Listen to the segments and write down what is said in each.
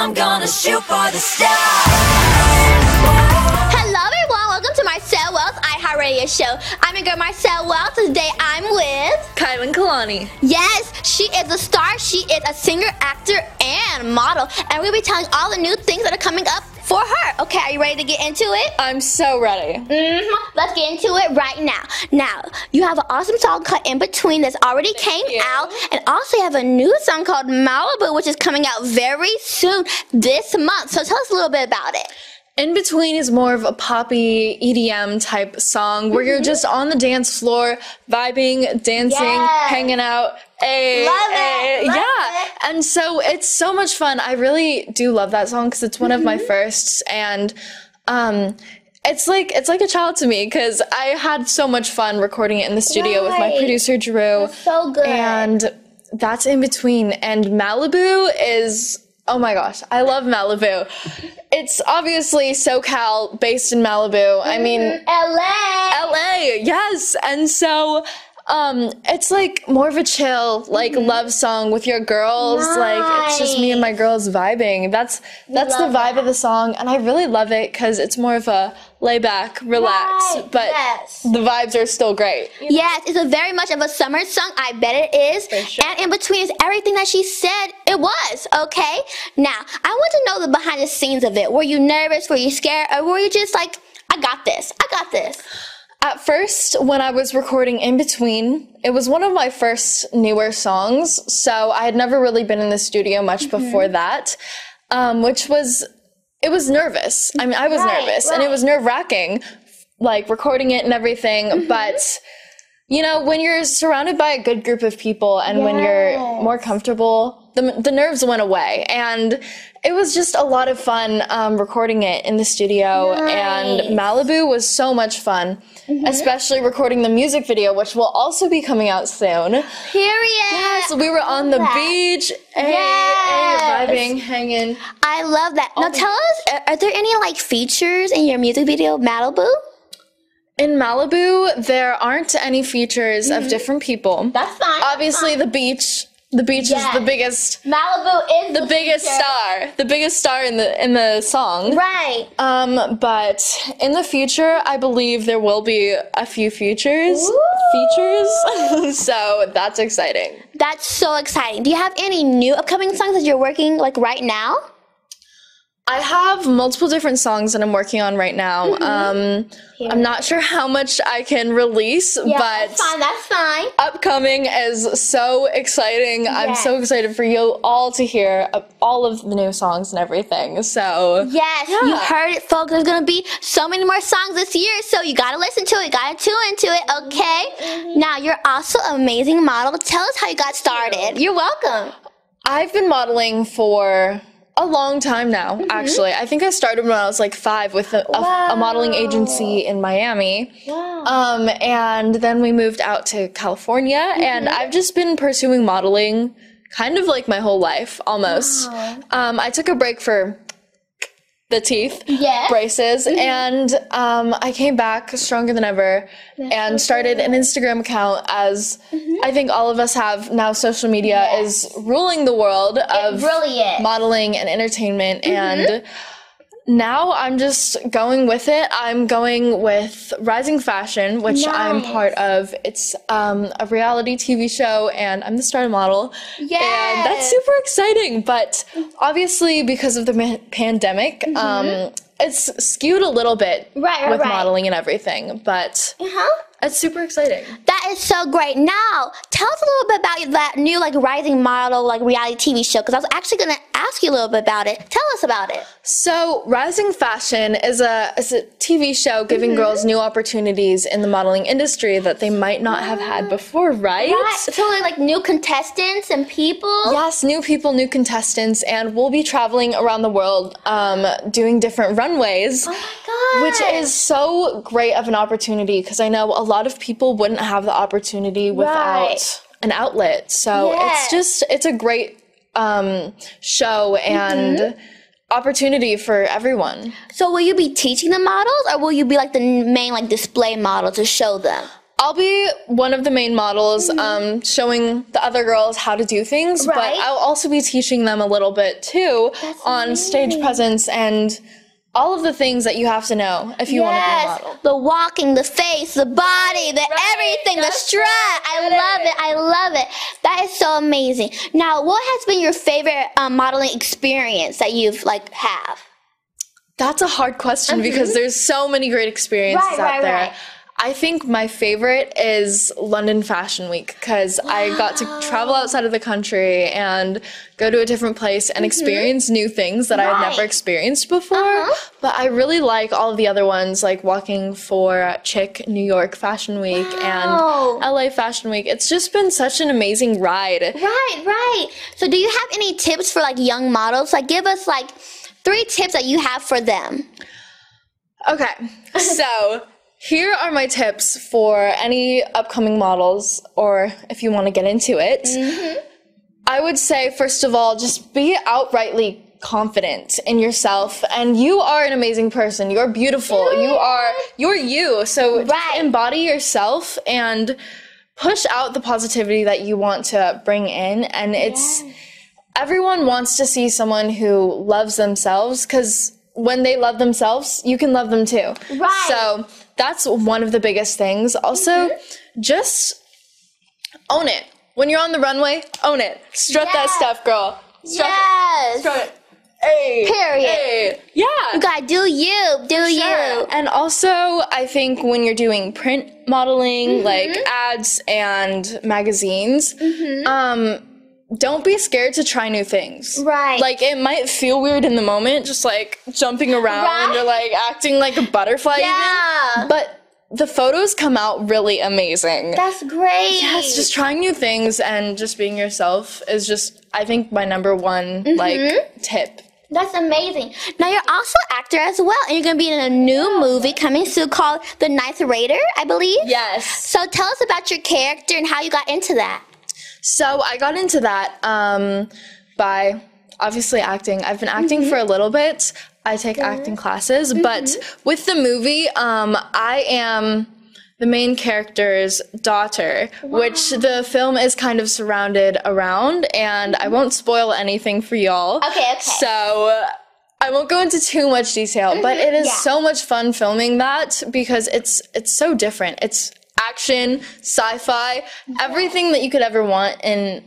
I'm gonna shoot for the stars. Hello everyone, welcome to Marcel Wells iHeartRadio show. I'm your girl Marcel Wells. Today I'm with Kylan Kalani. Yes, she is a star. She is a singer, actor, and model. And we'll be telling all the new things that are coming up for her. Okay, are you ready to get into it? I'm so ready. Mm-hmm. Let's get into it right now. Now, you have an awesome song cut In Between that's already came you. out, and also you have a new song called Malibu, which is coming out very soon this month. So tell us a little bit about it. In Between is more of a poppy EDM type song where you're just on the dance floor, vibing, dancing, hanging out. Ay, Love it, love yeah. it. And so it's so much fun. I really do love that song because it's one of my Mm-hmm. firsts and um it's like it's like a child to me because I had so much fun recording it in the studio with my producer Drew. So good. And that's in between. And Malibu is, oh my gosh, I love Malibu. It's obviously SoCal based in Malibu. I mean, LA. LA, yes. And so, um, it's like more of a chill, like love song with your girls. Like it's just me and my girls vibing. That's that's the love vibe of the song, and I really love it because it's more of a lay back, relax, Right, but yes. the vibes are still great. Yes, it's a very much of a summer song. I bet it is. sure. And in between is everything that she said it was. Okay. Now, I want to know the behind the scenes of it. Were you nervous? Were you scared? Or were you just like, I got this. I got this. At first, when I was recording In Between, it was one of my first newer songs, so I had never really been in the studio much Mm-hmm. before that, um, which was, it was nervous. I mean, I was Right, nervous, and it was nerve wracking, like recording it and everything, Mm-hmm. but. You know, when you're surrounded by a good group of people and when you're more comfortable, the, the nerves went away. And it was just a lot of fun um, recording it in the studio. And Malibu was so much fun, Mm-hmm. especially recording the music video, which will also be coming out soon. Period. yes we were on the that. beach, hey, Yes. hey, vibing, hanging. I love that. Now, tell us, are- there any like features in your music video, Malibu? In Malibu, there aren't any features of different people. Mm-hmm. That's fine. Obviously, the beach. The beach is the biggest Malibu is the biggest feature. star, the biggest star in the in the song. Right. Um, but in the future, I believe there will be a few features. Features. so that's exciting. That's so exciting. Do you have any new upcoming songs that you're working like right now? I have multiple different songs that I'm working on right now. Mm-hmm. Um, I'm not sure how much I can release, but that's fine. That's fine. upcoming is so exciting. I'm so excited for you all to hear uh, all of the new songs and everything. So Yes, you heard it, folks. There's gonna be so many more songs this year, so you gotta listen to it. You gotta tune into it, okay? Now you're also an amazing model. Tell us how you got started. You're welcome. I've been modeling for a long time now, Mm-hmm. actually. I think I started when I was like five with a, a, a modeling agency in Miami. Um, and then we moved out to California, and Mm-hmm. I've just been pursuing modeling kind of like my whole life almost. Um, I took a break for the teeth Yes. braces. And um, i came back stronger than ever and started an instagram account as i think all of us have now. Social media is ruling the world of really modeling and entertainment. And now i'm just going with it i'm going with rising fashion which i'm part of it's um, a reality tv show and i'm the star model Yeah, and that's super exciting but obviously because of the ma- pandemic um, it's skewed a little bit Mm-hmm. Right, right, with right. modeling and everything but Huh? It's super exciting That is so great. Now, tell us a little bit about that new like rising model like reality TV show because I was actually gonna ask you a little bit about it. Tell us about it. So, Rising Fashion is a is a TV show giving Mm-hmm. girls new opportunities in the modeling industry that they might not have had before, right? Right. Totally like new contestants and people. Yes, new people, new contestants, and we'll be traveling around the world, um, doing different runways, Oh. Which is so great of an opportunity because I know a lot of people wouldn't have the opportunity without Right. an outlet. So it's just it's a great um, show and Mm-hmm. opportunity for everyone. So will you be teaching the models or will you be like the main like display model to show them? I'll be one of the main models, um, showing the other girls how to do things, but Mm-hmm. I'll also be teaching them a little bit too That's on stage presence and all of the things that you have to know if you want to be a model. The walking, the face, the body, the right, everything, the strut. I love it. I love it. That is so amazing. Now, what has been your favorite um, modeling experience that you've like have? That's a hard question because there's so many great experiences Mm-hmm. Right, out right, there. Right. I think my favorite is London Fashion Week because I got to travel outside of the country and go to a different place and experience new things that I've Mm-hmm. Never experienced before. Uh-huh. But I really like all of the other ones, like walking for Chick New York Fashion Week Wow. and LA Fashion Week. It's just been such an amazing ride. Right, right. So, do you have any tips for like young models? Like, give us like three tips that you have for them. Okay, so here are my tips for any upcoming models, or if you want to get into it. Mm-hmm. I would say, first of all, just be outrightly confident in yourself and you are an amazing person. You're beautiful. You are you're you. So Right. embody yourself and push out the positivity that you want to bring in and it's everyone wants to see someone who loves themselves because when they love themselves, you can love them too. Right. So that's one of the biggest things. Also, just own it. When you're on the runway, own it. Strut that stuff, girl. Strut it. Yes. Strut it. Hey. Period. Hey. Yeah. You gotta do you, do Sure. you. And also, I think when you're doing print modeling, Mm-hmm. like ads and magazines, um, don't be scared to try new things. Right. Like it might feel weird in the moment, just like jumping around Right. or like acting like a butterfly. even. Yeah. But the photos come out really amazing. That's great. Yes, just trying new things and just being yourself is just, I think, my number one Mm-hmm. like tip. That's amazing. Now you're also an actor as well, and you're gonna be in a new movie coming soon called The Ninth Raider, I believe. Yes. So tell us about your character and how you got into that. So I got into that um, by obviously acting. I've been acting for a little bit. I take acting classes, but with the movie, um, I am the main character's daughter, which the film is kind of surrounded around, and I won't spoil anything for y'all. Okay, okay. So. I won't go into too much detail, but it is Yeah. so much fun filming that because it's it's so different. It's action, sci-fi, everything that you could ever want in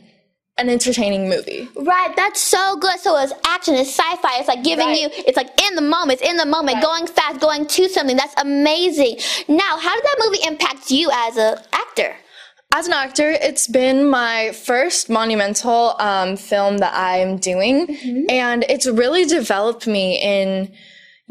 an entertaining movie. Right, that's so good. So it's action, it's sci-fi. It's like giving Right. you, it's like in the moment, it's in the moment, going fast, going to something. That's amazing. Now, how did that movie impact you as an actor? As an actor, it's been my first monumental um, film that I'm doing, and it's really developed me in,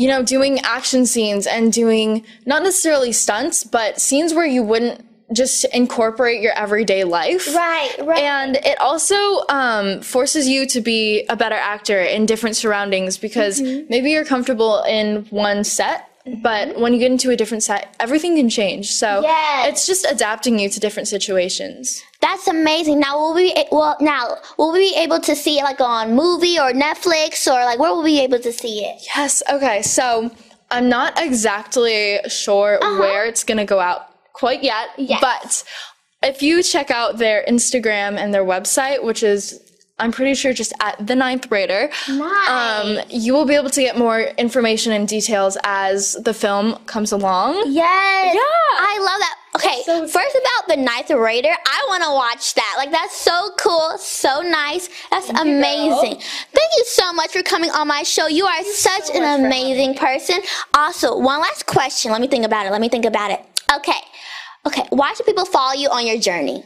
you know, doing action scenes and doing not necessarily stunts, but scenes where you wouldn't just incorporate your everyday life. Right, right. And it also um, forces you to be a better actor in different surroundings because Mm-hmm. maybe you're comfortable in one set, but when you get into a different set, everything can change. So Yes. it's just adapting you to different situations. That's amazing. Now, will we well now will we be able to see it like on movie or Netflix or like where will we be able to see it? Yes. Okay. So I'm not exactly sure where it's going to go out quite yet, Uh-huh. Yes. but if you check out their Instagram and their website, which is I'm pretty sure just at the ninth grader, Nice. um, you will be able to get more information and details as the film comes along. Yes. Yeah. I love that. Okay, so first about the Ninth Raider, I want to watch that. Like that's so cool, so nice. That's amazing. Thank you so much for coming on my show. You are such so an amazing person. Also, one last question. Let me think about it. Let me think about it. Okay. Okay, why should people follow you on your journey?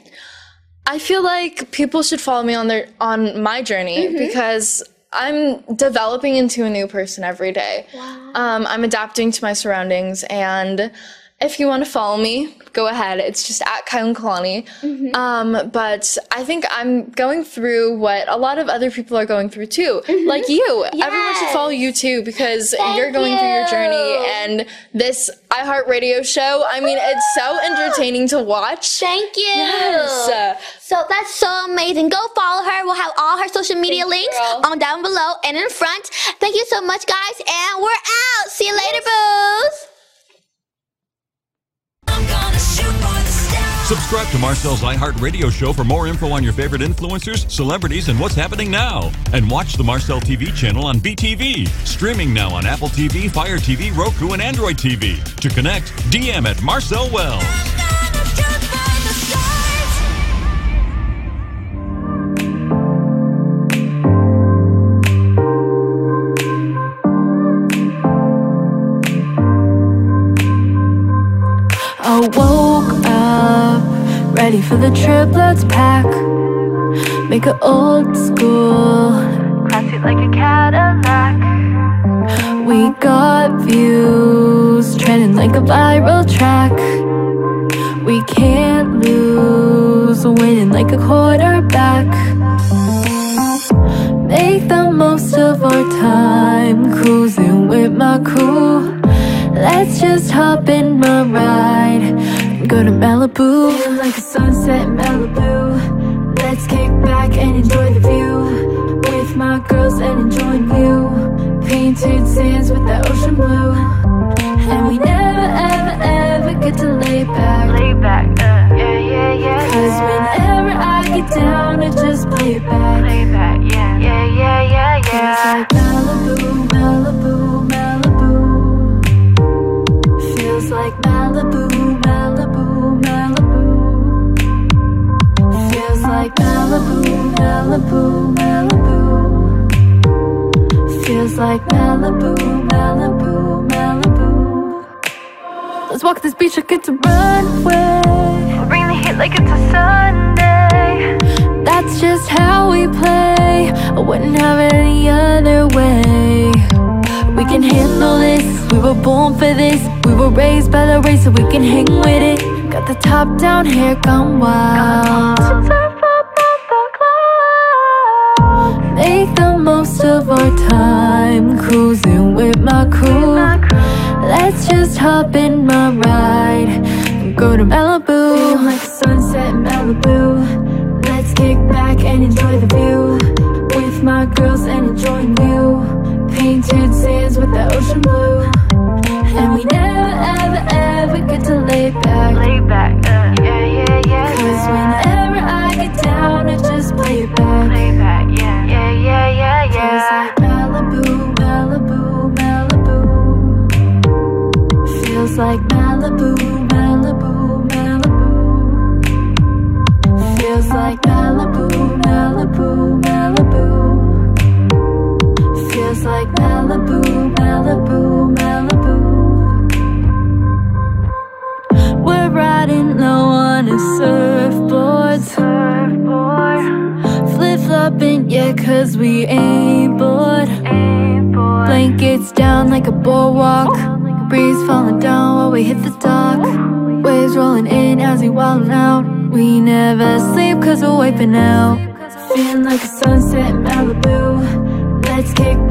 I feel like people should follow me on their on my journey Mm-hmm. because I'm developing into a new person every day. Um, I'm adapting to my surroundings, and if you want to follow me, go ahead. It's just at Kylan Kalani. Mm-hmm. Um, but I think I'm going through what a lot of other people are going through too, like you. Everyone should follow you too because Thank you're going through your journey, and this iHeartRadio show. I mean, it's so entertaining to watch. Thank you. Yes. So that's so amazing. Go follow her. We'll have all her social media links girl. on down below and in front. Thank you so much, guys, and we're out. See you later, boos. Subscribe to Marcel's iHeart Radio show for more info on your favorite influencers, celebrities, and what's happening now. And watch the Marcel TV channel on BTV. Streaming now on Apple TV, Fire TV, Roku, and Android TV. To connect, DM at Marcel Wells. Ready for the trip, let's pack. Make it old school, classy like a Cadillac. We got views, trending like a viral track. We can't lose, winning like a quarterback. Make the most of our time, cruising with my crew. Let's just hop in my ride go to Malibu. Feeling like a sunset in Malibu. Let's kick back and enjoy the view. With my girls and enjoying you. Painted sands with the ocean blue. And we never, ever, ever get to lay back. Lay back, uh, yeah, yeah, yeah. Cause whenever I get down, I just play it back. Play back, yeah, yeah, yeah, yeah, yeah. It's like Malibu, Malibu, Malibu, Malibu. Feels like Malibu, Malibu, Malibu. Let's walk this beach like it's a runway. Bring the heat like it's a Sunday. That's just how we play. I wouldn't have it any other way. We can handle this. We were born for this. We were raised by the race, so we can hang with it. Got the top down, hair gone wild. Time, cruising with my crew. Let's just hop in my ride and go to Malibu. Feeling like sunset in Malibu. Let's kick back and enjoy the view. With my girls and enjoying you. Painted sands with the ocean blue. And we never, ever, ever get to lay back. Lay back, Feels like Malibu, Malibu, Malibu. Feels like Malibu, Malibu, Malibu. Feels like Malibu, Malibu, Malibu. We're riding low on a surfboard. Flip flopping, yeah, cause we ain't bored. Blankets down like a boardwalk. Breeze falling down while we hit the dock. Waves rolling in as we wildin' out. We never sleep cause we're wiping out. Feeling like a sunset in Malibu. Let's kick